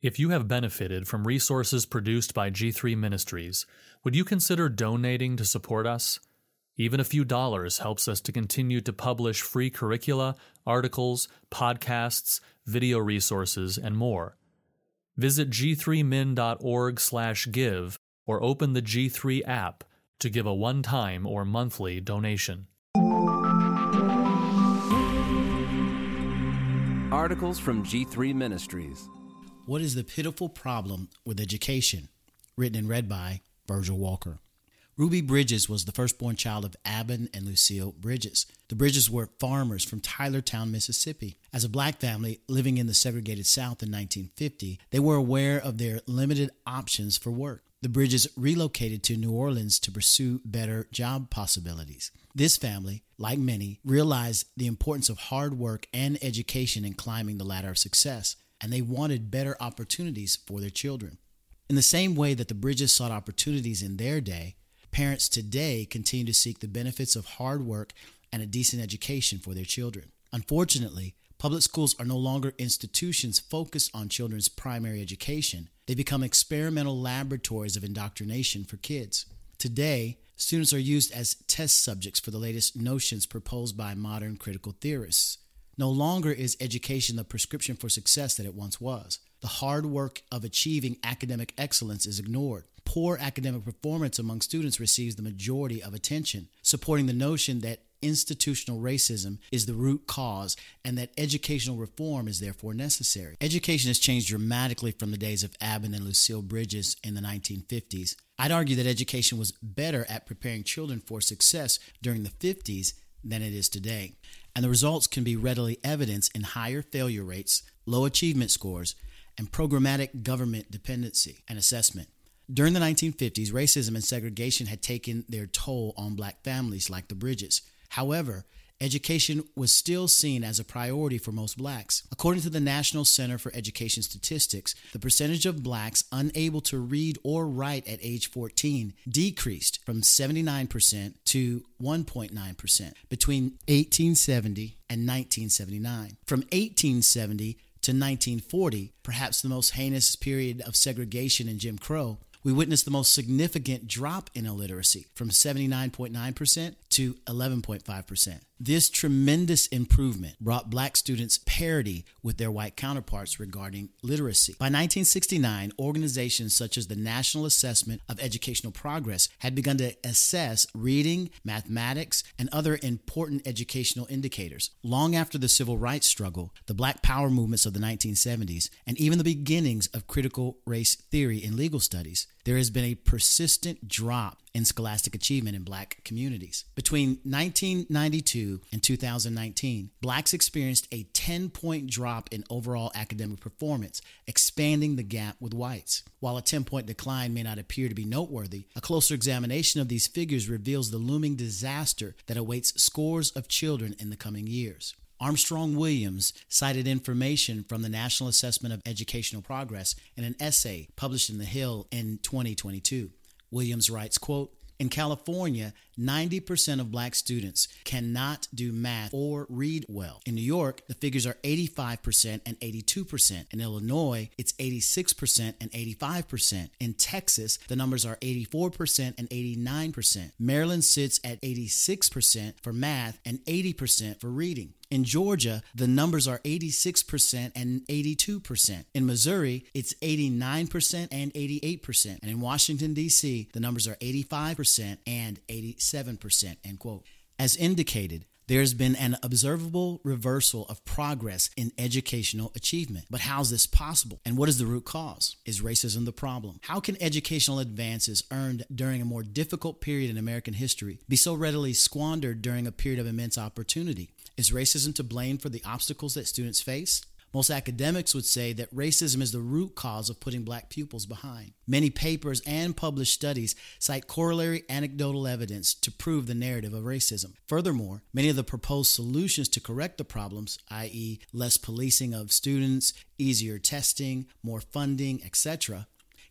If you have benefited from resources produced by G3 Ministries, would you consider donating to support us? Even a few dollars helps us to continue to publish free curricula, articles, podcasts, video resources, and more. Visit g3min.org/give or open the G3 app to give a one-time or monthly donation. Articles from G3 Ministries. What is the pitiful problem with education? Written and read by Virgil Walker. Ruby Bridges was the firstborn child of Abon and Lucille Bridges. The Bridges were farmers from Tylertown, Mississippi. As a black family living in the segregated South in 1950, they were aware of their limited options for work. The Bridges relocated to New Orleans to pursue better job possibilities. This family, like many, realized the importance of hard work and education in climbing the ladder of success and they wanted better opportunities for their children. In the same way that the Bridges sought opportunities in their day, parents today continue to seek the benefits of hard work and a decent education for their children. Unfortunately, public schools are no longer institutions focused on children's primary education. They become experimental laboratories of indoctrination for kids. Today, students are used as test subjects for the latest notions proposed by modern critical theorists. No longer is education the prescription for success that it once was. The hard work of achieving academic excellence is ignored. Poor academic performance among students receives the majority of attention, supporting the notion that institutional racism is the root cause and that educational reform is therefore necessary. Education has changed dramatically from the days of Abon and Lucille Bridges in the 1950s. I'd argue that education was better at preparing children for success during the 50s than it is today and the results can be readily evidenced in higher failure rates, low achievement scores, and programmatic government dependency and assessment. During the 1950s, racism and segregation had taken their toll on black families like the Bridges. However, education was still seen as a priority for most blacks. According to the National Center for Education Statistics, the percentage of blacks unable to read or write at age 14 decreased from 79% to 1.9% between 1870 and 1979. From 1870 to 1940, perhaps the most heinous period of segregation in Jim Crow, we witnessed the most significant drop in illiteracy from 79.9% to 11.5%. This tremendous improvement brought black students parity with their white counterparts regarding literacy. By 1969, organizations such as the National Assessment of Educational Progress had begun to assess reading, mathematics, and other important educational indicators. Long after the civil rights struggle, the black power movements of the 1970s, and even the beginnings of critical race theory in legal studies, there has been a persistent drop in scholastic achievement in black communities. Between 1992 and 2019, blacks experienced a 10 point drop in overall academic performance, expanding the gap with whites. While a 10 point decline may not appear to be noteworthy, a closer examination of these figures reveals the looming disaster that awaits scores of children in the coming years. Armstrong Williams cited information from the National Assessment of Educational Progress in an essay published in The Hill in 2022. Williams writes, quote, in California, 90% of black students cannot do math or read well. In New York, the figures are 85% and 82%. In Illinois, it's 86% and 85%. In Texas, the numbers are 84% and 89%. Maryland sits at 86% for math and 80% for reading. In Georgia, the numbers are 86% and 82%. In Missouri, it's 89% and 88%. And in Washington, D.C., the numbers are 85% and 87%. End quote. As indicated, there's been an observable reversal of progress in educational achievement. But how's this possible? And what is the root cause? Is racism the problem? How can educational advances earned during a more difficult period in American history be so readily squandered during a period of immense opportunity? Is racism to blame for the obstacles that students face? Most academics would say that racism is the root cause of putting black pupils behind. Many papers and published studies cite corollary anecdotal evidence to prove the narrative of racism. Furthermore, many of the proposed solutions to correct the problems, i.e., less policing of students, easier testing, more funding, etc.,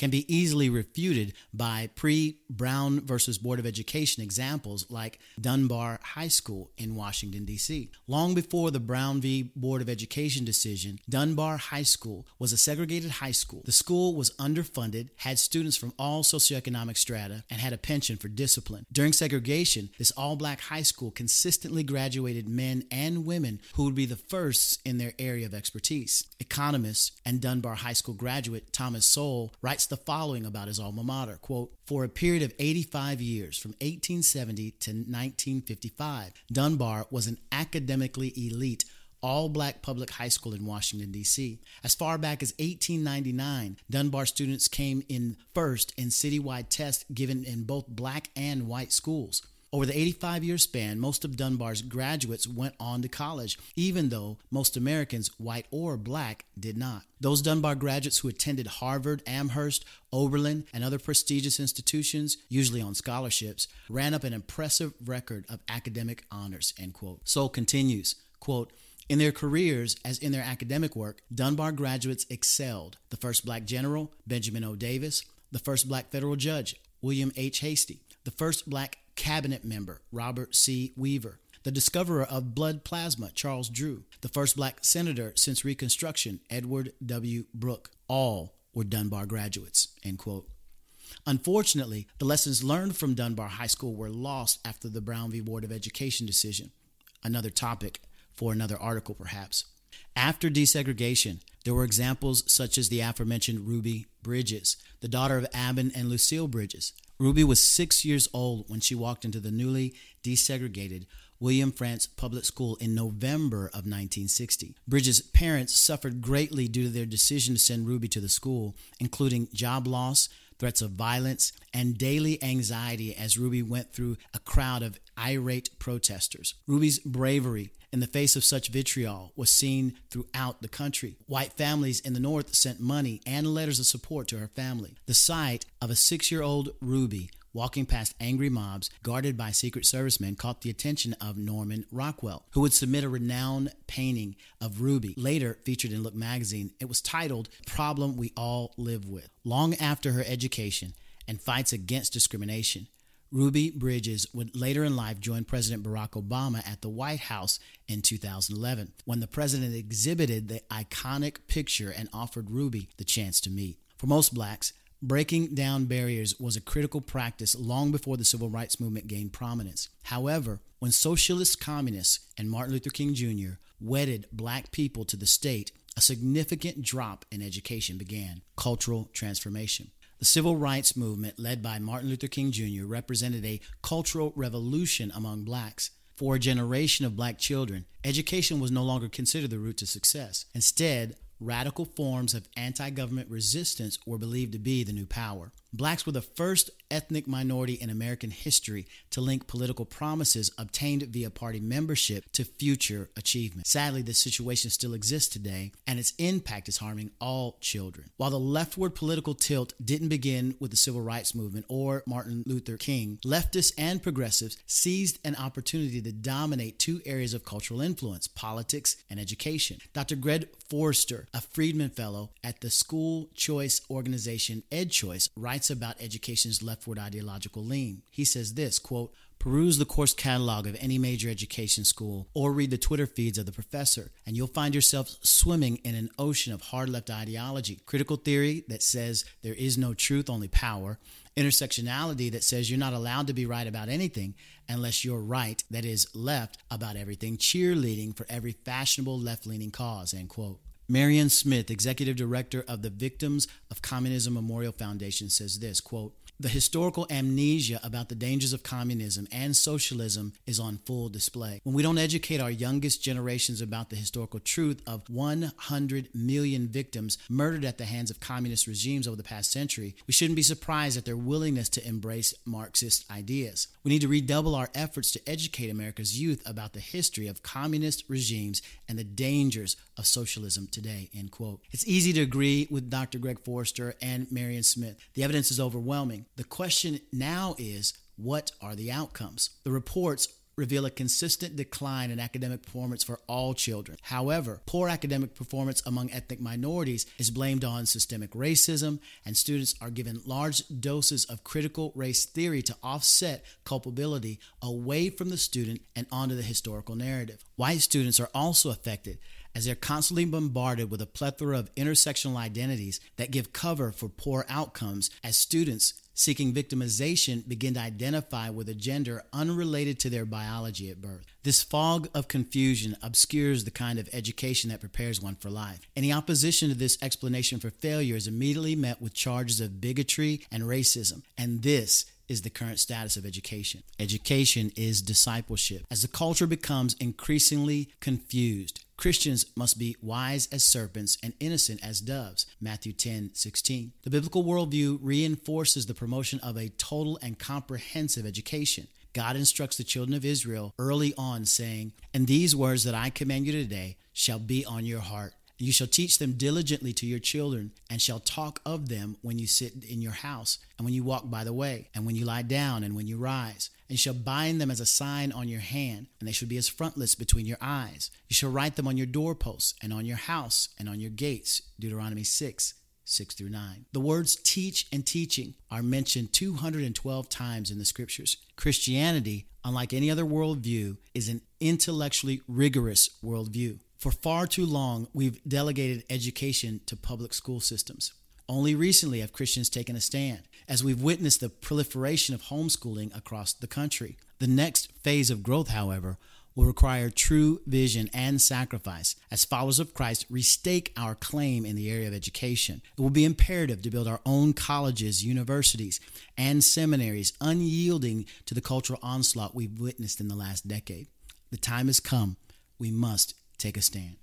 can be easily refuted by pre Brown versus Board of Education examples like Dunbar High School in Washington, D.C. Long before the Brown v. Board of Education decision, Dunbar High School was a segregated high school. The school was underfunded, had students from all socioeconomic strata, and had a penchant for discipline. During segregation, this all black high school consistently graduated men and women who would be the firsts in their area of expertise. Economist and Dunbar High School graduate Thomas Sowell writes the following about his alma mater quote, For a period of 85 years, from 1870 to 1955, Dunbar was an academically elite all black public high school in Washington, D.C. As far back as 1899, Dunbar students came in first in citywide tests given in both black and white schools. Over the 85 year span, most of Dunbar's graduates went on to college, even though most Americans, white or black, did not. Those Dunbar graduates who attended Harvard, Amherst, Oberlin, and other prestigious institutions, usually on scholarships, ran up an impressive record of academic honors. End quote. Sowell continues, quote, in their careers, as in their academic work, Dunbar graduates excelled. The first black general, Benjamin O. Davis, the first black federal judge, William H. Hastie, the first black cabinet member, Robert C. Weaver, the discoverer of blood plasma, Charles Drew, the first black senator since Reconstruction, Edward W. Brooke. All were Dunbar graduates. End quote. Unfortunately, the lessons learned from Dunbar High School were lost after the Brown v. Board of Education decision. Another topic for another article, perhaps. After desegregation, there were examples such as the aforementioned Ruby Bridges, the daughter of Abon and Lucille Bridges. Ruby was six years old when she walked into the newly desegregated William Frantz Public School in November of 1960. Bridges' parents suffered greatly due to their decision to send Ruby to the school, including job loss, threats of violence, and daily anxiety as Ruby went through a crowd of irate protesters. Ruby's bravery in the face of such vitriol was seen throughout the country. White families in the North sent money and letters of support to her family. The sight of a six year old Ruby walking past angry mobs guarded by Secret Servicemen caught the attention of Norman Rockwell, who would submit a renowned painting of Ruby, later featured in Look magazine. It was titled Problem We All Live With. Long after her education and fights against discrimination, Ruby Bridges would later in life join President Barack Obama at the White House in 2011 when the president exhibited the iconic picture and offered Ruby the chance to meet. For most blacks, breaking down barriers was a critical practice long before the civil rights movement gained prominence. However, when socialist communists and Martin Luther King Jr. wedded black people to the state, a significant drop in education began cultural transformation. The civil rights movement, led by Martin Luther King Jr., represented a cultural revolution among blacks. For a generation of black children, education was no longer considered the route to success. Instead, radical forms of anti government resistance were believed to be the new power. Blacks were the first ethnic minority in American history to link political promises obtained via party membership to future achievement. Sadly, this situation still exists today, and its impact is harming all children. While the leftward political tilt didn't begin with the civil rights movement or Martin Luther King, leftists and progressives seized an opportunity to dominate two areas of cultural influence politics and education. Dr. Greg Forster, a Friedman Fellow at the school choice organization EdChoice, writes about education's leftward ideological lean. He says this, quote, Peruse the course catalog of any major education school or read the Twitter feeds of the professor, and you'll find yourself swimming in an ocean of hard left ideology. Critical theory that says there is no truth, only power. Intersectionality that says you're not allowed to be right about anything unless you're right, that is, left, about everything. Cheerleading for every fashionable left leaning cause, end quote. Marion Smith, executive director of the Victims of Communism Memorial Foundation, says this quote, the historical amnesia about the dangers of communism and socialism is on full display. When we don't educate our youngest generations about the historical truth of 100 million victims murdered at the hands of communist regimes over the past century, we shouldn't be surprised at their willingness to embrace Marxist ideas. We need to redouble our efforts to educate America's youth about the history of communist regimes and the dangers of socialism today. End quote. It's easy to agree with Dr. Greg Forrester and Marion Smith. The evidence is overwhelming. The question now is what are the outcomes? The reports reveal a consistent decline in academic performance for all children. However, poor academic performance among ethnic minorities is blamed on systemic racism, and students are given large doses of critical race theory to offset culpability away from the student and onto the historical narrative. White students are also affected as they're constantly bombarded with a plethora of intersectional identities that give cover for poor outcomes as students seeking victimization begin to identify with a gender unrelated to their biology at birth. This fog of confusion obscures the kind of education that prepares one for life. Any opposition to this explanation for failure is immediately met with charges of bigotry and racism, and this is the current status of education. Education is discipleship. As the culture becomes increasingly confused, Christians must be wise as serpents and innocent as doves. Matthew 10 16. The biblical worldview reinforces the promotion of a total and comprehensive education. God instructs the children of Israel early on, saying, And these words that I command you today shall be on your heart. You shall teach them diligently to your children, and shall talk of them when you sit in your house, and when you walk by the way, and when you lie down, and when you rise. And you shall bind them as a sign on your hand, and they shall be as frontlets between your eyes. You shall write them on your doorposts, and on your house, and on your gates. Deuteronomy 6. 6 through 9. The words teach and teaching are mentioned 212 times in the scriptures. Christianity, unlike any other worldview, is an intellectually rigorous worldview. For far too long, we've delegated education to public school systems. Only recently have Christians taken a stand, as we've witnessed the proliferation of homeschooling across the country. The next phase of growth, however, will require true vision and sacrifice. As followers of Christ, restake our claim in the area of education. It will be imperative to build our own colleges, universities, and seminaries, unyielding to the cultural onslaught we've witnessed in the last decade. The time has come. We must take a stand.